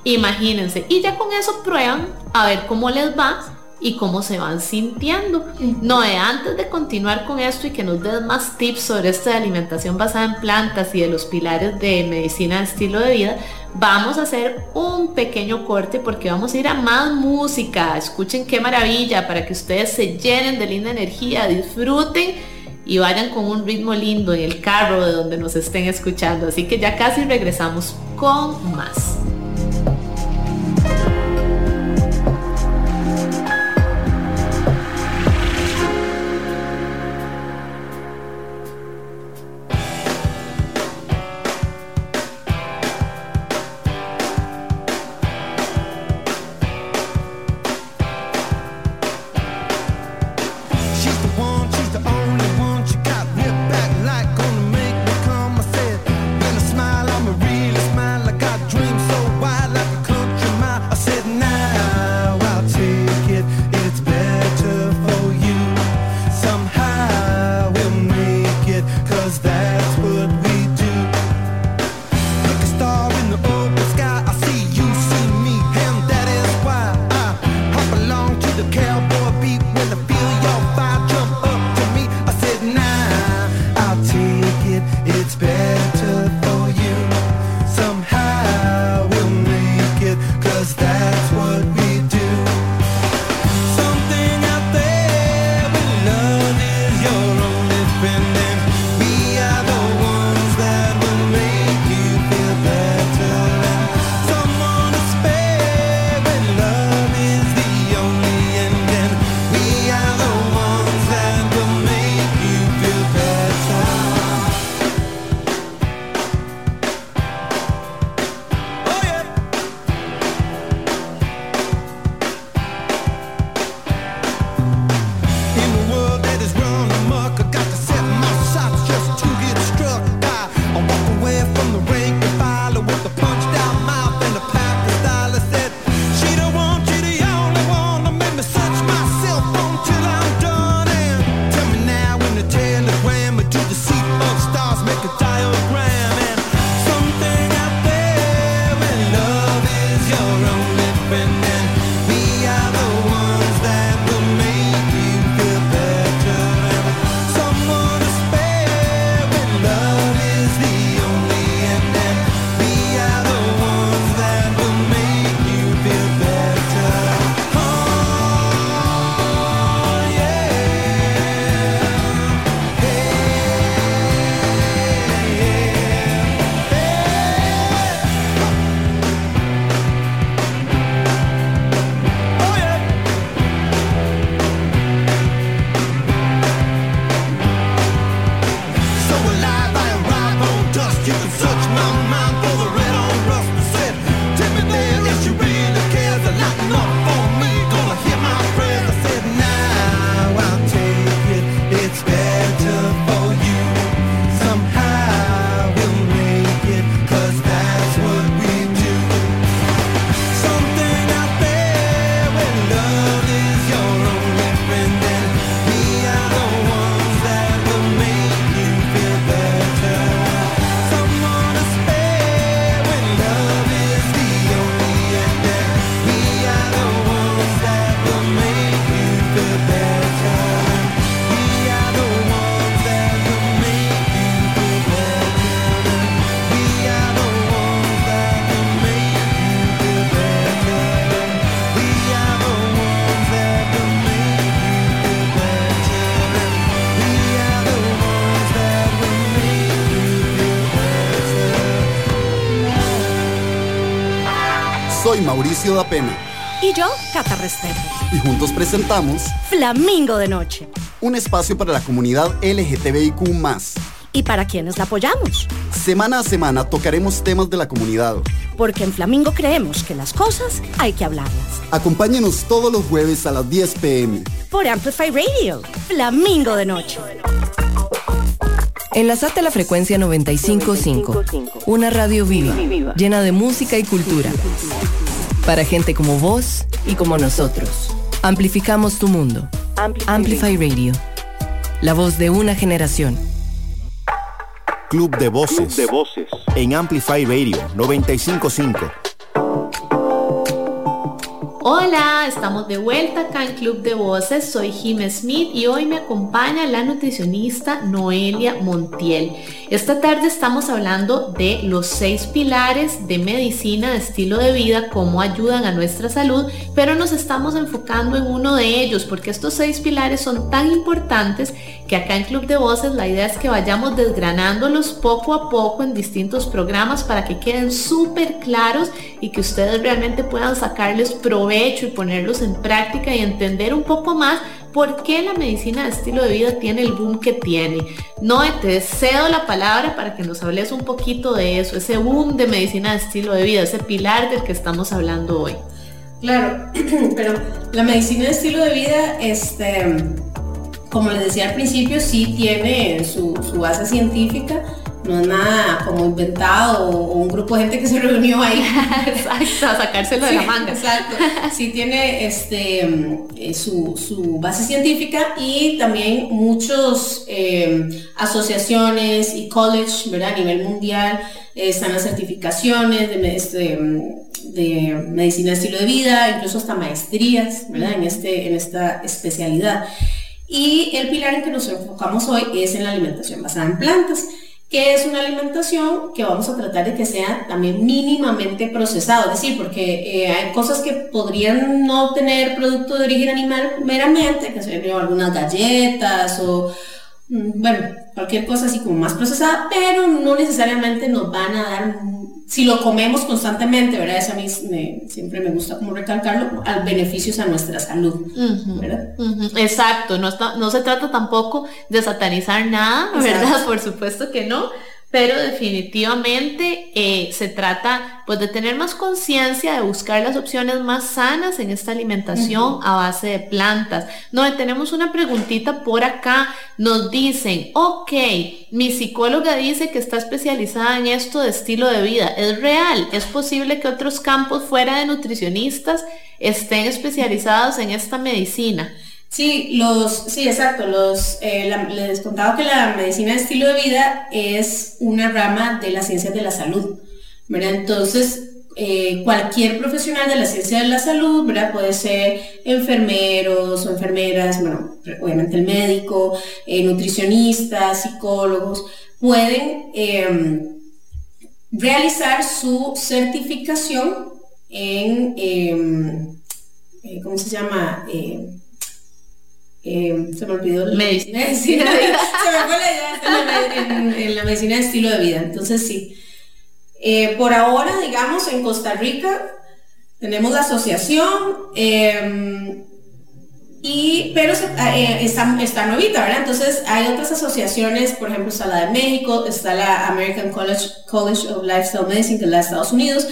imagínense. Y ya con eso prueban a ver cómo les va y cómo se van sintiendo. Noé, antes de continuar con esto y que nos des más tips sobre esta alimentación basada en plantas y de los pilares de medicina de estilo de vida, vamos a hacer un pequeño corte porque vamos a ir a más música. Escuchen qué maravilla para que ustedes se llenen de linda energía, disfruten y vayan con un ritmo lindo en el carro de donde nos estén escuchando. Así que ya casi regresamos con más. Y yo, Cata Restrepo. Y juntos presentamos Flamingo de Noche. Un espacio para la comunidad LGTBIQ y para quienes la apoyamos. Semana a semana tocaremos temas de la comunidad. Porque en Flamingo creemos que las cosas hay que hablarlas. Acompáñenos todos los jueves a las 10 pm. Por Amplify Radio, Flamingo de Noche. Enlazate a la frecuencia 955, una radio viva, llena de música y cultura. Para gente como vos y como nosotros. Amplificamos tu mundo. Amplify Radio. La voz de una generación. Club de Voces. de Voces. En Amplify Radio 955. Hola, estamos de vuelta acá en Club de Voces. Soy Jim Smith y hoy me acompaña la nutricionista Noelia Montiel. Esta tarde estamos hablando de los seis pilares de medicina de estilo de vida, cómo ayudan a nuestra salud, pero nos estamos enfocando en uno de ellos porque estos seis pilares son tan importantes que acá en Club de Voces la idea es que vayamos desgranándolos poco a poco en distintos programas para que queden súper claros y que ustedes realmente puedan sacarles provecho y ponerlos en práctica y entender un poco más ¿Por qué la medicina de estilo de vida tiene el boom que tiene? No, te cedo la palabra para que nos hables un poquito de eso, ese boom de medicina de estilo de vida, ese pilar del que estamos hablando hoy. Claro, pero la medicina de estilo de vida, este, como les decía al principio, sí tiene su base científica no es nada como inventado o, un grupo de gente que se reunió ahí. Exacto, a sacárselo de la manga. Exacto. Sí tiene este, eh, su, base científica y también muchas eh, asociaciones y college, ¿verdad? A nivel mundial eh, están las certificaciones de, este, de medicina de estilo de vida, incluso hasta maestrías, ¿verdad? En, este, en esta especialidad. Y el pilar en que nos enfocamos hoy es en la alimentación basada en plantas que es una alimentación que vamos a tratar de que sea también mínimamente procesado, es decir, porque eh, hay cosas que podrían no tener producto de origen animal meramente, que serían algunas galletas o, bueno, cualquier cosa así como más procesada, pero no necesariamente nos van a dar si lo comemos constantemente, ¿verdad? Eso a mí siempre me gusta como recalcarlo, al beneficios a nuestra salud, ¿verdad? Exacto, no, no se trata tampoco de satanizar nada, ¿verdad? Por supuesto que no, pero definitivamente eh, se trata pues de tener más conciencia, de buscar las opciones más sanas en esta alimentación a base de plantas. No, tenemos una preguntita por acá, nos dicen, ok, mi psicóloga dice que está especializada en esto de estilo de vida, ¿es real? ¿Es posible que otros campos fuera de nutricionistas estén especializados en esta medicina? Sí, los, sí, exacto. Eh, les contaba que la medicina de estilo de vida es una rama de las ciencias de la salud, ¿verdad? Entonces, eh, cualquier profesional de la ciencia de la salud, ¿verdad? Puede ser enfermeros o enfermeras, bueno, obviamente el médico, eh, nutricionistas, psicólogos, pueden em, realizar su certificación en, em, ¿cómo se llama? Eh, se me olvidó la medicina, se me fue la idea en, la medicina de estilo de vida. Entonces sí. Eh, por ahora, digamos, en Costa Rica tenemos la asociación, em, y, pero eh, está, está novita, ¿verdad? Entonces hay otras asociaciones, por ejemplo, está la de México, está la American College, College of Lifestyle Medicine, que es la de Estados Unidos,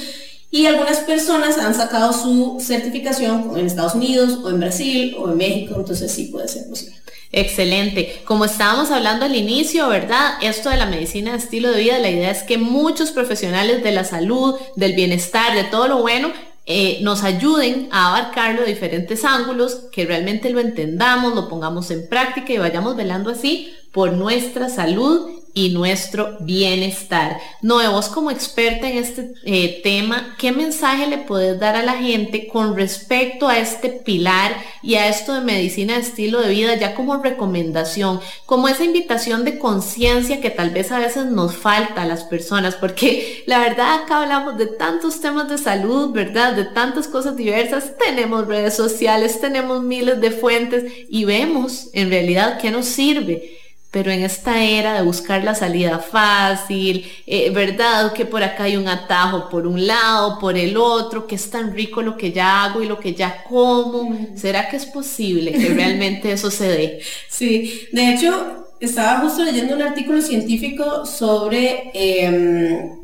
y algunas personas han sacado su certificación en Estados Unidos o en Brasil o en México, entonces sí puede ser posible. Excelente. Como estábamos hablando al inicio, ¿verdad? Esto de la medicina de estilo de vida, la idea es que muchos profesionales de la salud, del bienestar, de todo lo bueno, eh, nos ayuden a abarcarlo de diferentes ángulos, que realmente lo entendamos, lo pongamos en práctica y vayamos velando así por nuestra salud y nuestro bienestar. Noé, vos como experta en este eh, tema, ¿qué mensaje le puedes dar a la gente con respecto a este pilar y a esto de medicina de estilo de vida ya como recomendación, como esa invitación de conciencia que tal vez a veces nos falta a las personas? Porque la verdad acá hablamos de tantos temas de salud, ¿verdad? De tantas cosas diversas, tenemos redes sociales, tenemos miles de fuentes y vemos en realidad qué nos sirve pero en esta era de buscar la salida fácil, eh, ¿verdad? Que por acá hay un atajo por un lado, por el otro, que es tan rico lo que ya hago y lo que ya como. ¿Será que es posible que realmente eso se dé? Sí, de hecho, estaba justo leyendo un artículo científico sobre em,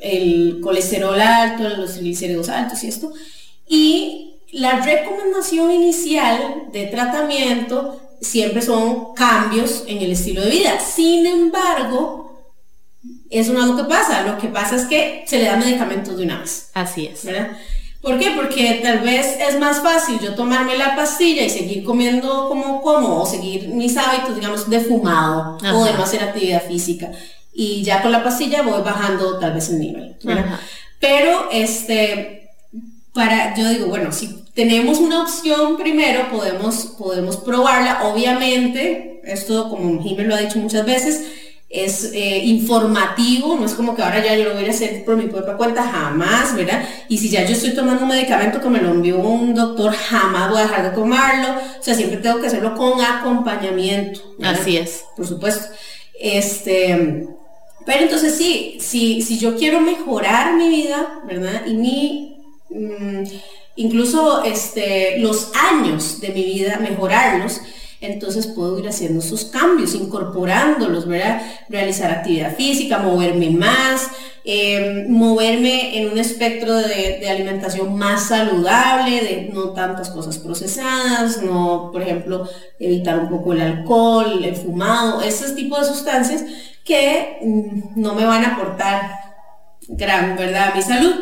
el colesterol alto, los triglicéridos altos y esto, y la recomendación inicial de tratamiento siempre son cambios en el estilo de vida. Sin embargo, eso no es lo que pasa. Lo que pasa es que se le da medicamentos de una vez. Así es. ¿verdad? ¿Por qué? Porque tal vez es más fácil yo tomarme la pastilla y seguir comiendo como como o seguir mis hábitos, digamos, de fumado o de no hacer actividad física. Y ya con la pastilla voy bajando tal vez el nivel. Pero este, para, yo digo, bueno, si tenemos una opción primero, podemos, podemos probarla. Obviamente, esto como Jiménez lo ha dicho muchas veces, es eh, informativo, no es como que ahora ya yo lo voy a hacer por mi propia cuenta, jamás, ¿verdad? Y si ya yo estoy tomando un medicamento que me lo envió un doctor, jamás voy a dejar de tomarlo, o sea, siempre tengo que hacerlo con acompañamiento. Así es. Por supuesto. Este, pero entonces sí, si, si yo quiero mejorar mi vida, ¿verdad? Y mi, mm, incluso este, los años de mi vida, mejorarlos, entonces puedo ir haciendo esos cambios, incorporándolos, ¿verdad? Realizar actividad física, moverme más, em, moverme en un espectro de, alimentación más saludable, de no tantas cosas procesadas, no, por ejemplo, evitar un poco el alcohol, el fumado, ese tipo de sustancias que mm, no me van a aportar gran, ¿verdad?, a mi salud.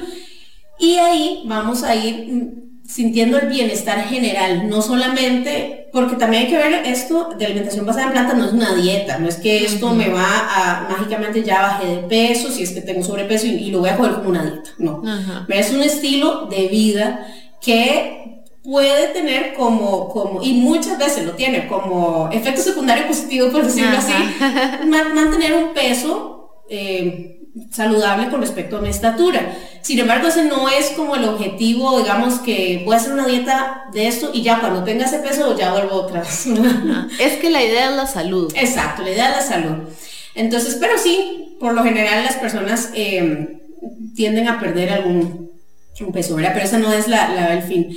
Y ahí vamos a ir mm, sintiendo el bienestar general, no solamente, porque también hay que ver esto de alimentación basada en plantas, no es una dieta, no es que esto me va a mágicamente ya bajé de peso, si es que tengo sobrepeso y, lo voy a coger como una dieta, no, es un estilo de vida que puede tener como, como, y muchas veces lo tiene como efecto secundario positivo, por decirlo así, mantener un peso eh, saludable con respecto a mi estatura. Sin embargo, ese no es como el objetivo, digamos que voy a hacer una dieta de esto y ya cuando tenga ese peso ya vuelvo otra vez. es que la idea es la salud. Exacto, la idea es la salud. Entonces, pero sí, por lo general las personas eh, tienden a perder algún peso, ¿verdad? Pero ese no es la, la, el fin.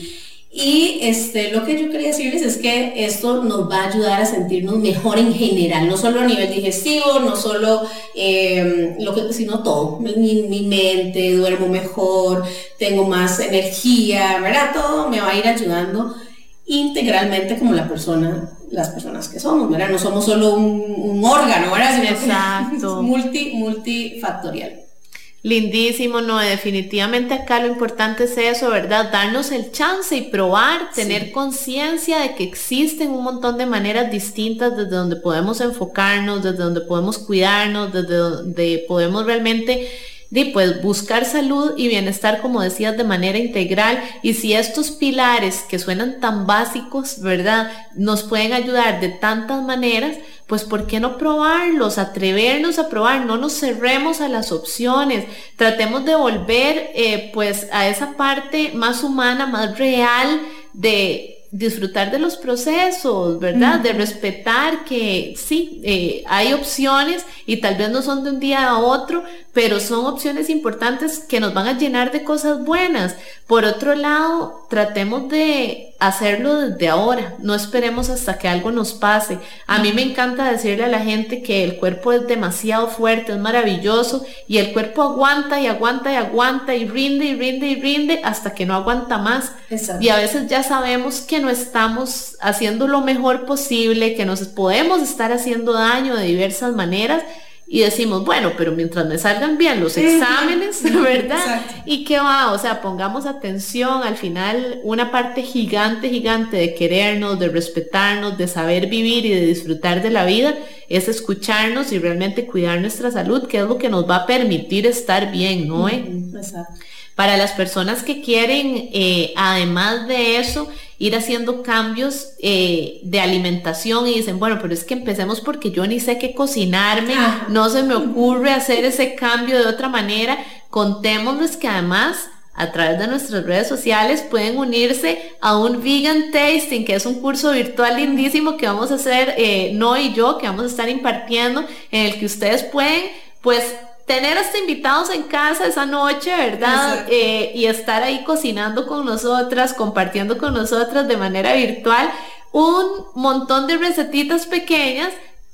Y este, lo que yo quería decirles es que esto nos va a ayudar a sentirnos mejor en general, no solo a nivel digestivo, no solo em, lo que, sino todo. Mi, mi, mente, duermo mejor, tengo más energía, ¿verdad? Todo me va a ir ayudando integralmente como la persona, las personas que somos, ¿verdad? No somos solo un, órgano, ¿verdad? Exacto. multi, multifactorial. Lindísimo, no, definitivamente acá lo importante es eso, ¿verdad? Darnos el chance y probar, tener conciencia de que existen un montón de maneras distintas desde donde podemos enfocarnos, desde donde podemos cuidarnos, desde donde podemos realmente de pues buscar salud y bienestar, como decías, de manera integral. Y si estos pilares que suenan tan básicos, ¿verdad? Nos pueden ayudar de tantas maneras, pues ¿por qué no probarlos? Atrevernos a probar, no nos cerremos a las opciones, tratemos de volver eh, pues a esa parte más humana, más real de disfrutar de los procesos, ¿verdad? De respetar que sí, eh, hay opciones y tal vez no son de un día a otro, pero son opciones importantes que nos van a llenar de cosas buenas. Por otro lado, tratemos de hacerlo desde ahora, no esperemos hasta que algo nos pase. A mí me encanta decirle a la gente que el cuerpo es demasiado fuerte, es maravilloso y el cuerpo aguanta y aguanta y aguanta y rinde y rinde y rinde hasta que no aguanta más. Y a veces ya sabemos que no estamos haciendo lo mejor posible, que nos podemos estar haciendo daño de diversas maneras y decimos, bueno, pero mientras me salgan bien los exámenes, ¿verdad? Y qué va, o sea, pongamos atención, al final una parte gigante, gigante de querernos, de respetarnos, de saber vivir y de disfrutar de la vida es escucharnos y realmente cuidar nuestra salud, que es lo que nos va a permitir estar bien, ¿no? Exacto. Para las personas que quieren, eh, además de eso, ir haciendo cambios eh, de alimentación y dicen, bueno, pero es que empecemos porque yo ni sé qué cocinarme, no se me ocurre hacer ese cambio de otra manera. Contémosles que además a través de nuestras redes sociales pueden unirse a un vegan tasting, que es un curso virtual lindísimo que vamos a hacer eh, No y yo, que vamos a estar impartiendo, en el que ustedes pueden, pues, tener hasta invitados en casa esa noche, ¿verdad? Eh, y estar ahí cocinando con nosotras, compartiendo con nosotras de manera virtual un montón de recetitas pequeñas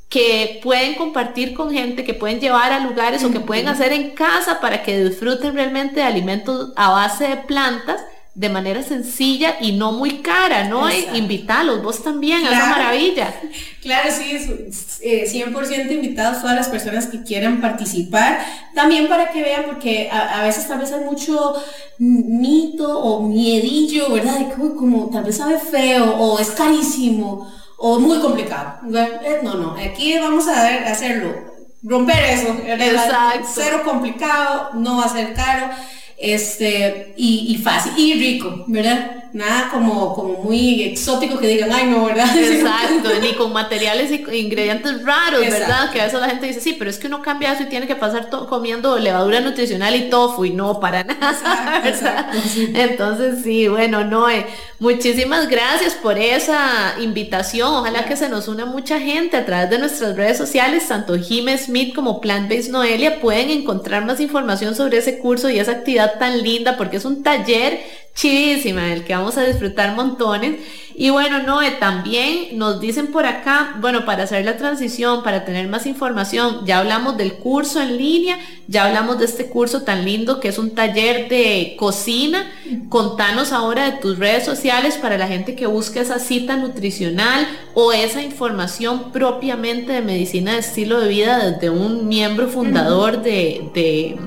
que pueden compartir con gente, que pueden llevar a lugares o que pueden hacer en casa para que disfruten realmente de alimentos a base de plantas de manera sencilla y no muy cara, ¿no? Invitarlos, vos también, es una maravilla. Claro, sí, es, 100% eh, invitados todas las personas que quieran participar, también para que vean, porque a, veces tal vez hay mucho mito o miedillo, ¿verdad? De como, como tal vez sabe feo o es carísimo o muy complicado. Eh, no, no, aquí vamos a ver, hacerlo, romper eso. Exacto. Cero complicado, no va a ser caro, este, y, y fácil, y rico, ¿verdad? Nada como, como muy exótico que digan, ay no, ¿verdad? Exacto, ni con materiales y ingredientes raros, ¿verdad? Que a veces la gente dice, sí, pero es que uno cambia eso y tiene que pasar comiendo levadura nutricional y tofu y no para nada. Entonces sí, bueno, Noé, muchísimas gracias por esa invitación. Ojalá que se nos una mucha gente a través de nuestras redes sociales, tanto Jime Smith como Plant Based Noelia pueden encontrar más información sobre ese curso y esa actividad tan linda porque es un taller chivísima, el que vamos a disfrutar montones. Y bueno, Noé, también nos dicen por acá, bueno, para hacer la transición, para tener más información, ya hablamos del curso en línea, ya hablamos de este curso tan lindo que es un taller de cocina. Contanos ahora de tus redes sociales para la gente que busque esa cita nutricional o esa información propiamente de medicina de estilo de vida desde un miembro fundador de, de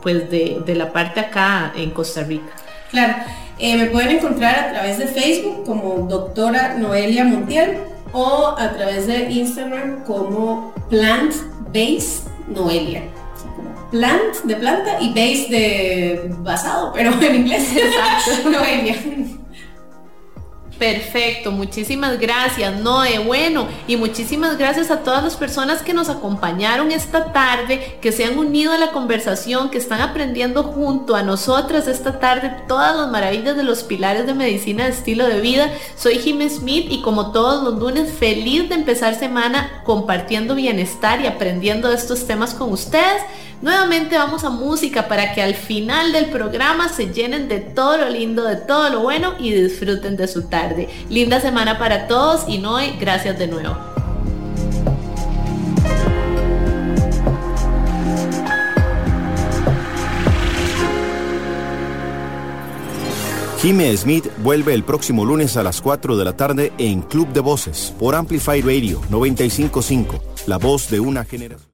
pues de, de la parte acá en Costa Rica. Claro, eh, me pueden encontrar a través de Facebook como doctora Noelia Montiel o a través de Instagram como Plant Base Noelia. Plant de planta y base de basado, pero en inglés. Noelia. Perfecto, muchísimas gracias, Noé. Bueno, y muchísimas gracias a todas las personas que nos acompañaron esta tarde, que se han unido a la conversación, que están aprendiendo junto a nosotras esta tarde todas las maravillas de los pilares de medicina de estilo de vida. Soy Jim Smith y como todos los lunes, feliz de empezar semana compartiendo bienestar y aprendiendo estos temas con ustedes. Nuevamente vamos a música para que al final del programa se llenen de todo lo lindo, de todo lo bueno y disfruten de su tarde. Linda semana para todos y Noé, gracias de nuevo. Jimmy Smith vuelve el próximo lunes a las 4 de la tarde en Club de Voces por Amplify Radio 955, la voz de una generación.